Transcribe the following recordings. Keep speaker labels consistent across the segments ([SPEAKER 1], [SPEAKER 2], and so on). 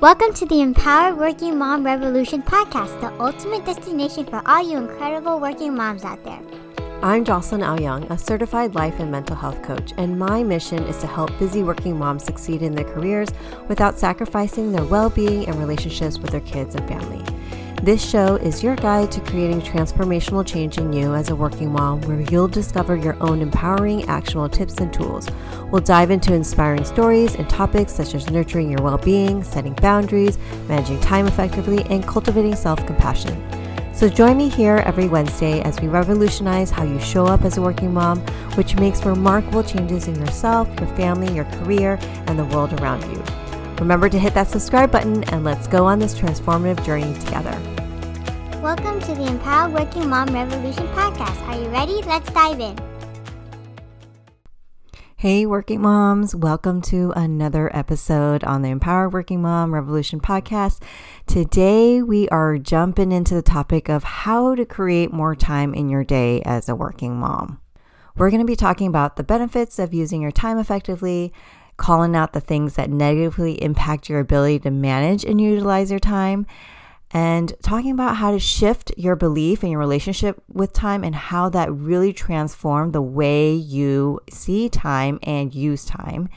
[SPEAKER 1] Welcome to the Empowered Working Mom Revolution podcast, the ultimate destination for all you incredible working moms out there.
[SPEAKER 2] I'm Jocelyn Auyeung, a certified life and mental health coach, and my mission is to help busy working moms succeed in their careers without sacrificing their well being and relationships with their kids and family. This show is your guide to creating transformational change in you as a working mom, where you'll discover your own empowering, actionable tips and tools. We'll dive into inspiring stories and topics such as nurturing your well being, setting boundaries, managing time effectively, and cultivating self compassion. So join me here every Wednesday as we revolutionize how you show up as a working mom, which makes remarkable changes in yourself, your family, your career, and the world around you. Remember to hit that subscribe button and let's go on this transformative journey together.
[SPEAKER 1] Welcome to the Empowered Working Mom Revolution podcast. Are you ready? Let's dive in.
[SPEAKER 2] Hey, working moms, welcome to another episode on the Empowered Working Mom Revolution podcast. Today, we are jumping into the topic of how to create more time in your day as a working mom. We're going to be talking about the benefits of using your time effectively, calling out the things that negatively impact your ability to manage and utilize your time, and talking about how to shift your belief and your relationship with time and how that really transformed the way you see time and use time,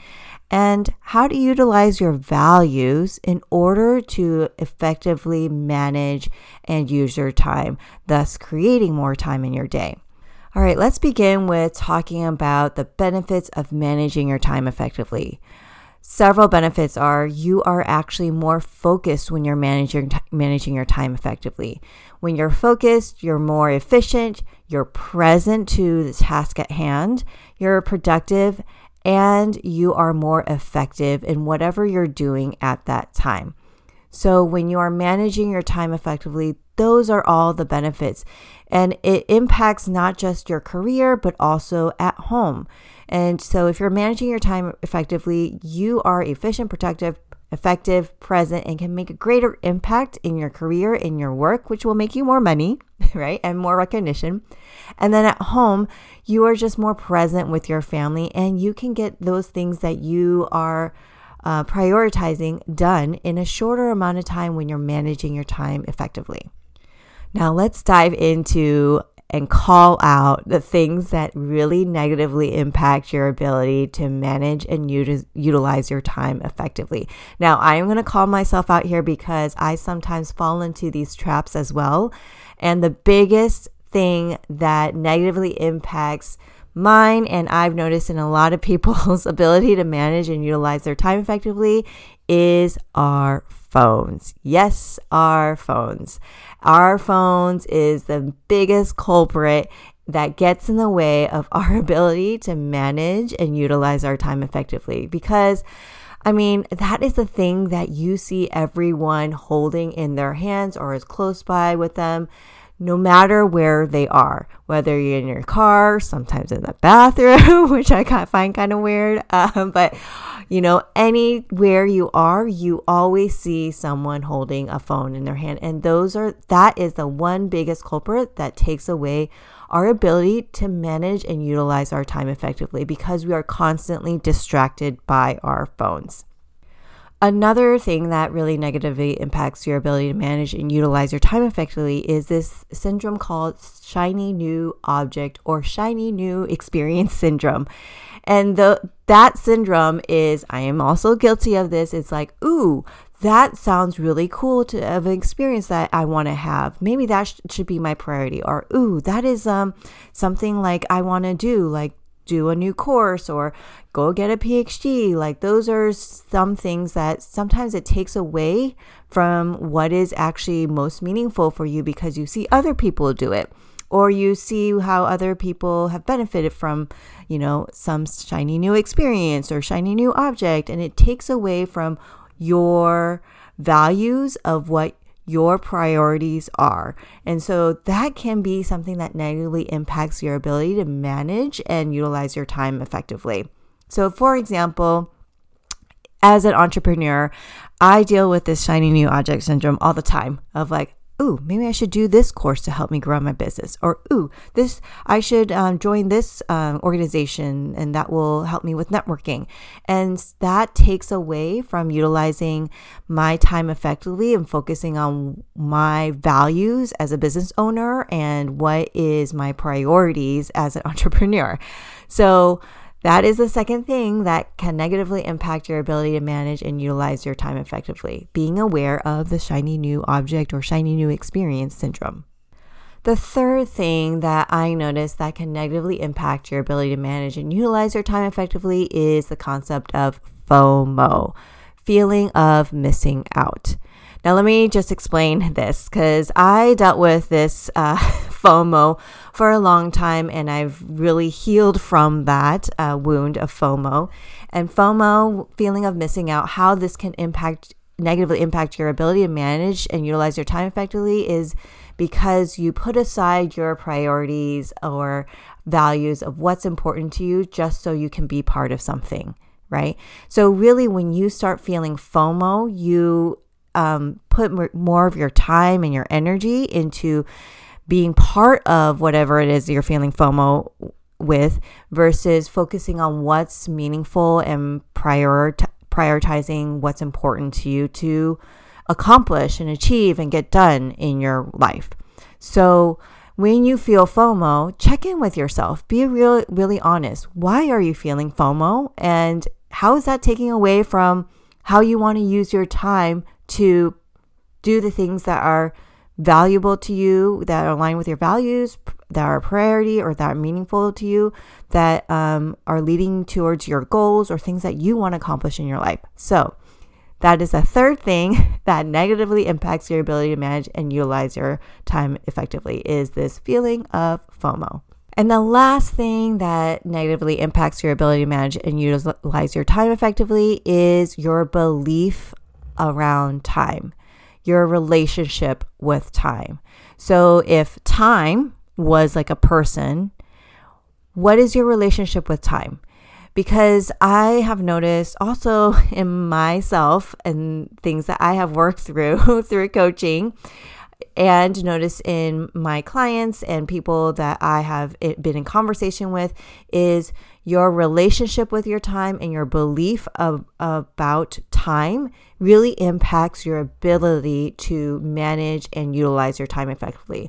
[SPEAKER 2] and how to utilize your values in order to effectively manage and use your time, thus creating more time in your day. All right, let's begin with talking about the benefits of managing your time effectively. Several benefits are you are actually more focused when you're managing managing your time effectively. When you're focused, you're more efficient, you're present to the task at hand, you're productive, and you are more effective in whatever you're doing at that time. So when you are managing your time effectively, those are all the benefits. And it impacts not just your career, but also at home. And so if you're managing your time effectively, you are efficient, productive, effective, present, and can make a greater impact in your career, in your work, which will make you more money, right? And more recognition. And then at home, you are just more present with your family and you can get those things that you are uh, prioritizing done in a shorter amount of time when you're managing your time effectively. Now, let's dive into and call out the things that really negatively impact your ability to manage and util- utilize your time effectively. Now, I am going to call myself out here because I sometimes fall into these traps as well. And the biggest thing that negatively impacts mine and I've noticed in a lot of people's ability to manage and utilize their time effectively is our phones. Yes, our phones. Our phones is the biggest culprit that gets in the way of our ability to manage and utilize our time effectively because I mean, that is the thing that you see everyone holding in their hands or is close by with them no matter where they are, whether you're in your car, sometimes in the bathroom, which I find kind of weird. Um, but, you know, anywhere you are, you always see someone holding a phone in their hand. And those are, that is the one biggest culprit that takes away our ability to manage and utilize our time effectively because we are constantly distracted by our phones. Another thing that really negatively impacts your ability to manage and utilize your time effectively is this syndrome called shiny new object or shiny new experience syndrome. And the that syndrome is I am also guilty of this. It's like, ooh, that sounds really cool to have an experience that I want to have. Maybe that sh- should be my priority. Or ooh, that is um something like I want to do. Like do a new course or go get a PhD. Like those are some things that sometimes it takes away from what is actually most meaningful for you because you see other people do it or you see how other people have benefited from, you know, some shiny new experience or shiny new object and it takes away from your values of what your priorities are. And so that can be something that negatively impacts your ability to manage and utilize your time effectively. So, for example, as an entrepreneur, I deal with this shiny new object syndrome all the time of like, ooh, maybe I should do this course to help me grow my business, or ooh, this I should um, join this um, organization and that will help me with networking, and that takes away from utilizing my time effectively and focusing on my values as a business owner and what is my priorities as an entrepreneur. So that is the second thing that can negatively impact your ability to manage and utilize your time effectively being aware of the shiny new object or shiny new experience syndrome. The third thing that I noticed that can negatively impact your ability to manage and utilize your time effectively is the concept of FOMO, feeling of missing out. Now, let me just explain this because I dealt with this uh, FOMO for a long time and I've really healed from that uh, wound of FOMO. And FOMO, feeling of missing out, how this can impact negatively impact your ability to manage and utilize your time effectively is because you put aside your priorities or values of what's important to you just so you can be part of something right? So, really, when you start feeling FOMO, you um, put more of your time and your energy into being part of whatever it is that you're feeling FOMO with versus focusing on what's meaningful and prioritize prioritizing what's important to you to accomplish and achieve and get done in your life. So, when you feel FOMO, check in with yourself. Be real, really honest. Why are you feeling FOMO? And how is that taking away from how you want to use your time to do the things that are valuable to you, that align with your values, that are a priority or that are meaningful to you, that um, are leading towards your goals or things that you want to accomplish in your life. So, that is a third thing that negatively impacts your ability to manage and utilize your time effectively is this feeling of FOMO. And the last thing that negatively impacts your ability to manage and utilize your time effectively is your belief around time, your relationship with time. So if time was like a person, what is your relationship with time? Because I have noticed also in myself and things that I have worked through through coaching and notice in my clients and people that I have eh, been in conversation with is your relationship with your time and your belief of, about time really impacts your ability to manage and utilize your time effectively.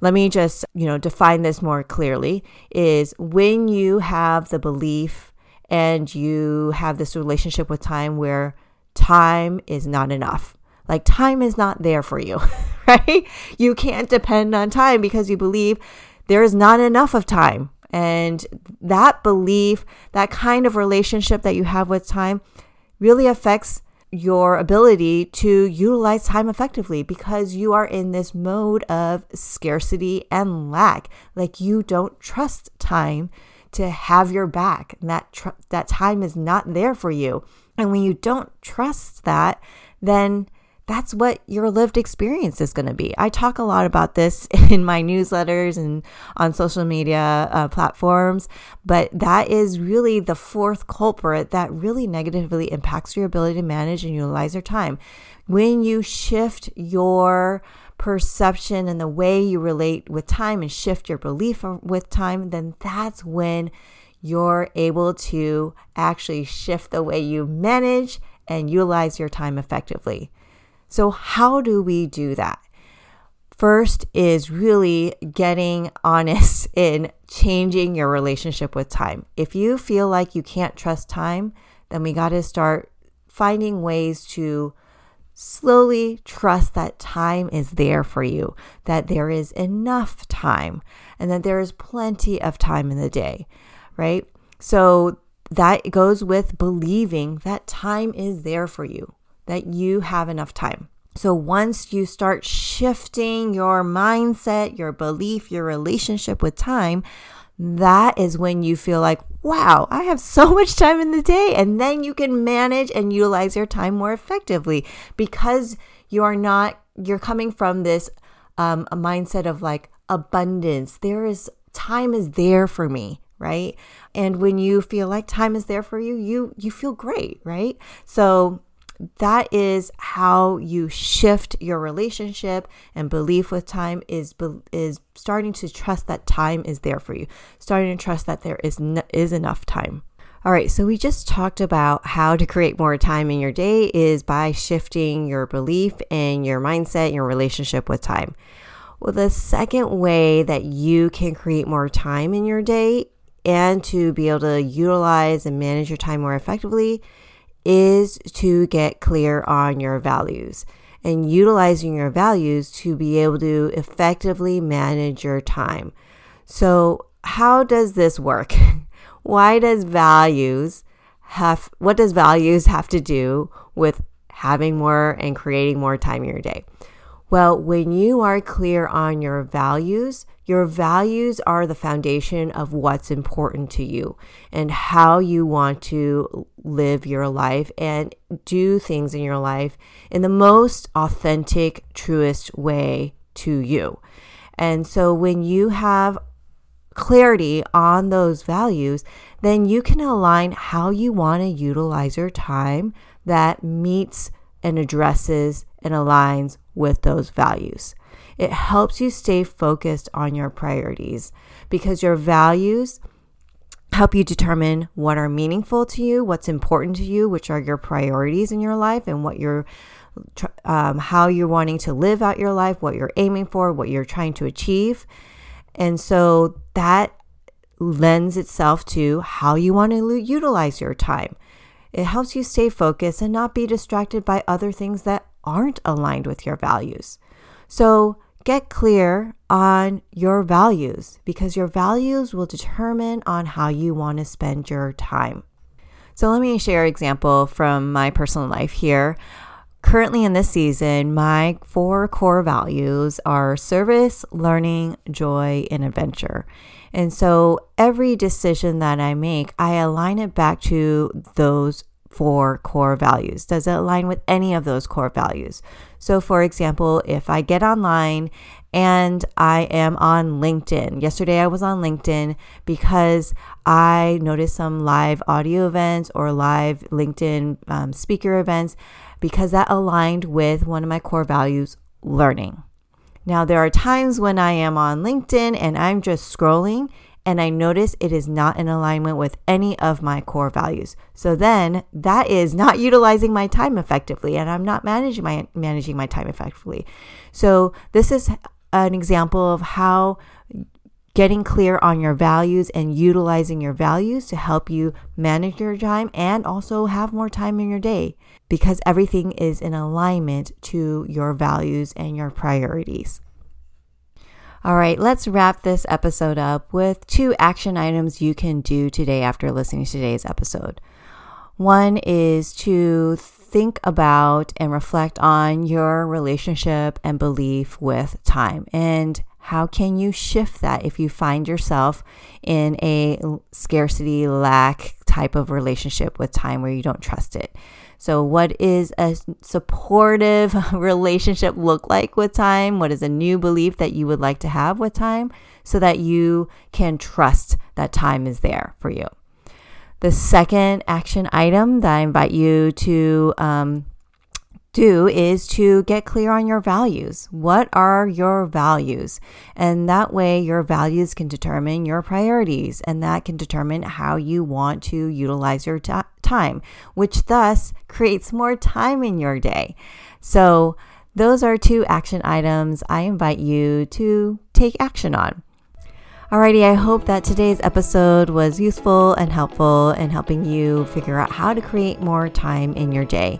[SPEAKER 2] Let me just, you know, define this more clearly is when you have the belief and you have this relationship with time where time is not enough. Like time is not there for you, right? You can't depend on time because you believe there is not enough of time and that belief, that kind of relationship that you have with time really affects your ability to utilize time effectively because you are in this mode of scarcity and lack. Like you don't trust time to have your back. And that tr- that time is not there for you. And when you don't trust that, then that's what your lived experience is going to be. I talk a lot about this in my newsletters and on social media uh, platforms, but that is really the fourth culprit that really negatively impacts your ability to manage and utilize your time. When you shift your perception and the way you relate with time and shift your belief with time, then that's when you're able to actually shift the way you manage and utilize your time effectively. So, how do we do that? First is really getting honest in changing your relationship with time. If you feel like you can't trust time, then we got to start finding ways to slowly trust that time is there for you, that there is enough time, and that there is plenty of time in the day, right? So that goes with believing that time is there for you that you have enough time. So once you start shifting your mindset, your belief, your relationship with time, that is when you feel like, wow, I have so much time in the day. And then you can manage and utilize your time more effectively because you are not, you're coming from this um, a mindset of like abundance. There is time is there for me right and when you feel like time is there for you you you feel great right so that is how you shift your relationship and belief with time is is starting to trust that time is there for you, starting to trust that there is is enough time. All right, so we just talked about how to create more time in your day is by shifting your belief and your mindset, your relationship with time. Well, the second way that you can create more time in your day and to be able to utilize and manage your time more effectively is to get clear on your values and utilizing your values to be able to effectively manage your time. So, how does this work? why does values have what does values have to do with having more and creating more time in your day? Well, when you are clear on your values, your values are the foundation of what's important to you and how you want to live your life and do things in your life in the most authentic, truest way to you. And so when you have clarity on those values, then you can align how you want to utilize your time that meets and addresses and aligns with those values. It helps you stay focused on your priorities because your values help you determine what are meaningful to you, what's important to you, which are your priorities in your life, and what you're um, how you're wanting to live out your life, what you're aiming for, what you're trying to achieve. And so that lends itself to how you want to utilize your time. It helps you stay focused and not be distracted by other things that aren't aligned with your values. So get clear on your values because your values will determine on how you want to spend your time. So let me share an example from my personal life here. Currently, in this season, my four core values are service, learning, joy, and adventure. And so every decision that I make, I align it back to those four core values. Does it align with any of those core values? So, for example, if I get online and I am on LinkedIn. Yesterday I was on LinkedIn because I noticed some live audio events or live LinkedIn um, speaker events because that aligned with one of my core values learning. Now, there are times when I am on LinkedIn and I'm just scrolling and I notice it is not in alignment with any of my core values. So then that is not utilizing my time effectively and I'm not managing my managing my time effectively. So this is an example of how getting clear on your values and utilizing your values to help you manage your time and also have more time in your day because everything is in alignment to your values and your priorities. All right, let's wrap this episode up with two action items you can do today after listening to today's episode. One is to think about and reflect on your relationship and belief with time and how can you shift that if you find yourself in a scarcity lack type of relationship with time where you don't trust it? So, what is a supportive relationship look like with time? What is a new belief that you would like to have with time so that you can trust that time is there for you? The second action item that I invite you to um, do is to get clear on your values. What are your values? And that way, your values can determine your priorities, and that can determine how you want to utilize your time, which thus creates more time in your day. So, those are two action items I invite you to take action on. Alrighty, I hope that today's episode was useful and helpful in helping you figure out how to create more time in your day.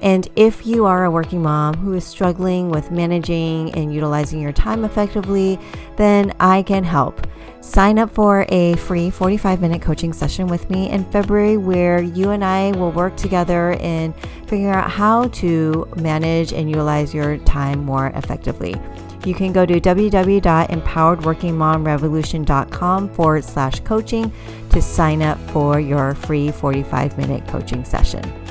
[SPEAKER 2] And if you are a working mom who is struggling with managing and utilizing your time effectively, then I can help. Sign up for a free 45 minute coaching session with me in February where you and I will work together in figuring out how to manage and utilize your time more effectively. You can go to www.empoweredworkingmomrevolution.com forward slash coaching to sign up for your free 45 minute coaching session.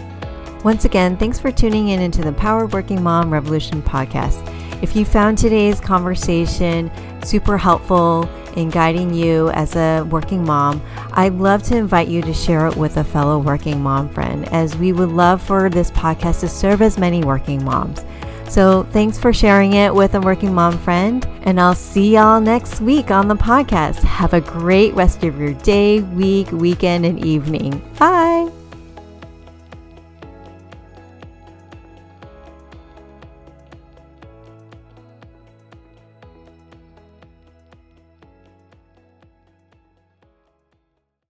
[SPEAKER 2] Once again, thanks for tuning in into the Power Working Mom Revolution podcast. If you found today's conversation super helpful in guiding you as a working mom, I'd love to invite you to share it with a fellow working mom friend, as we would love for this podcast to serve as many working moms. So thanks for sharing it with a working mom friend, and I'll see y'all next week on the podcast. Have a great rest of your day, week, weekend, and evening. Bye.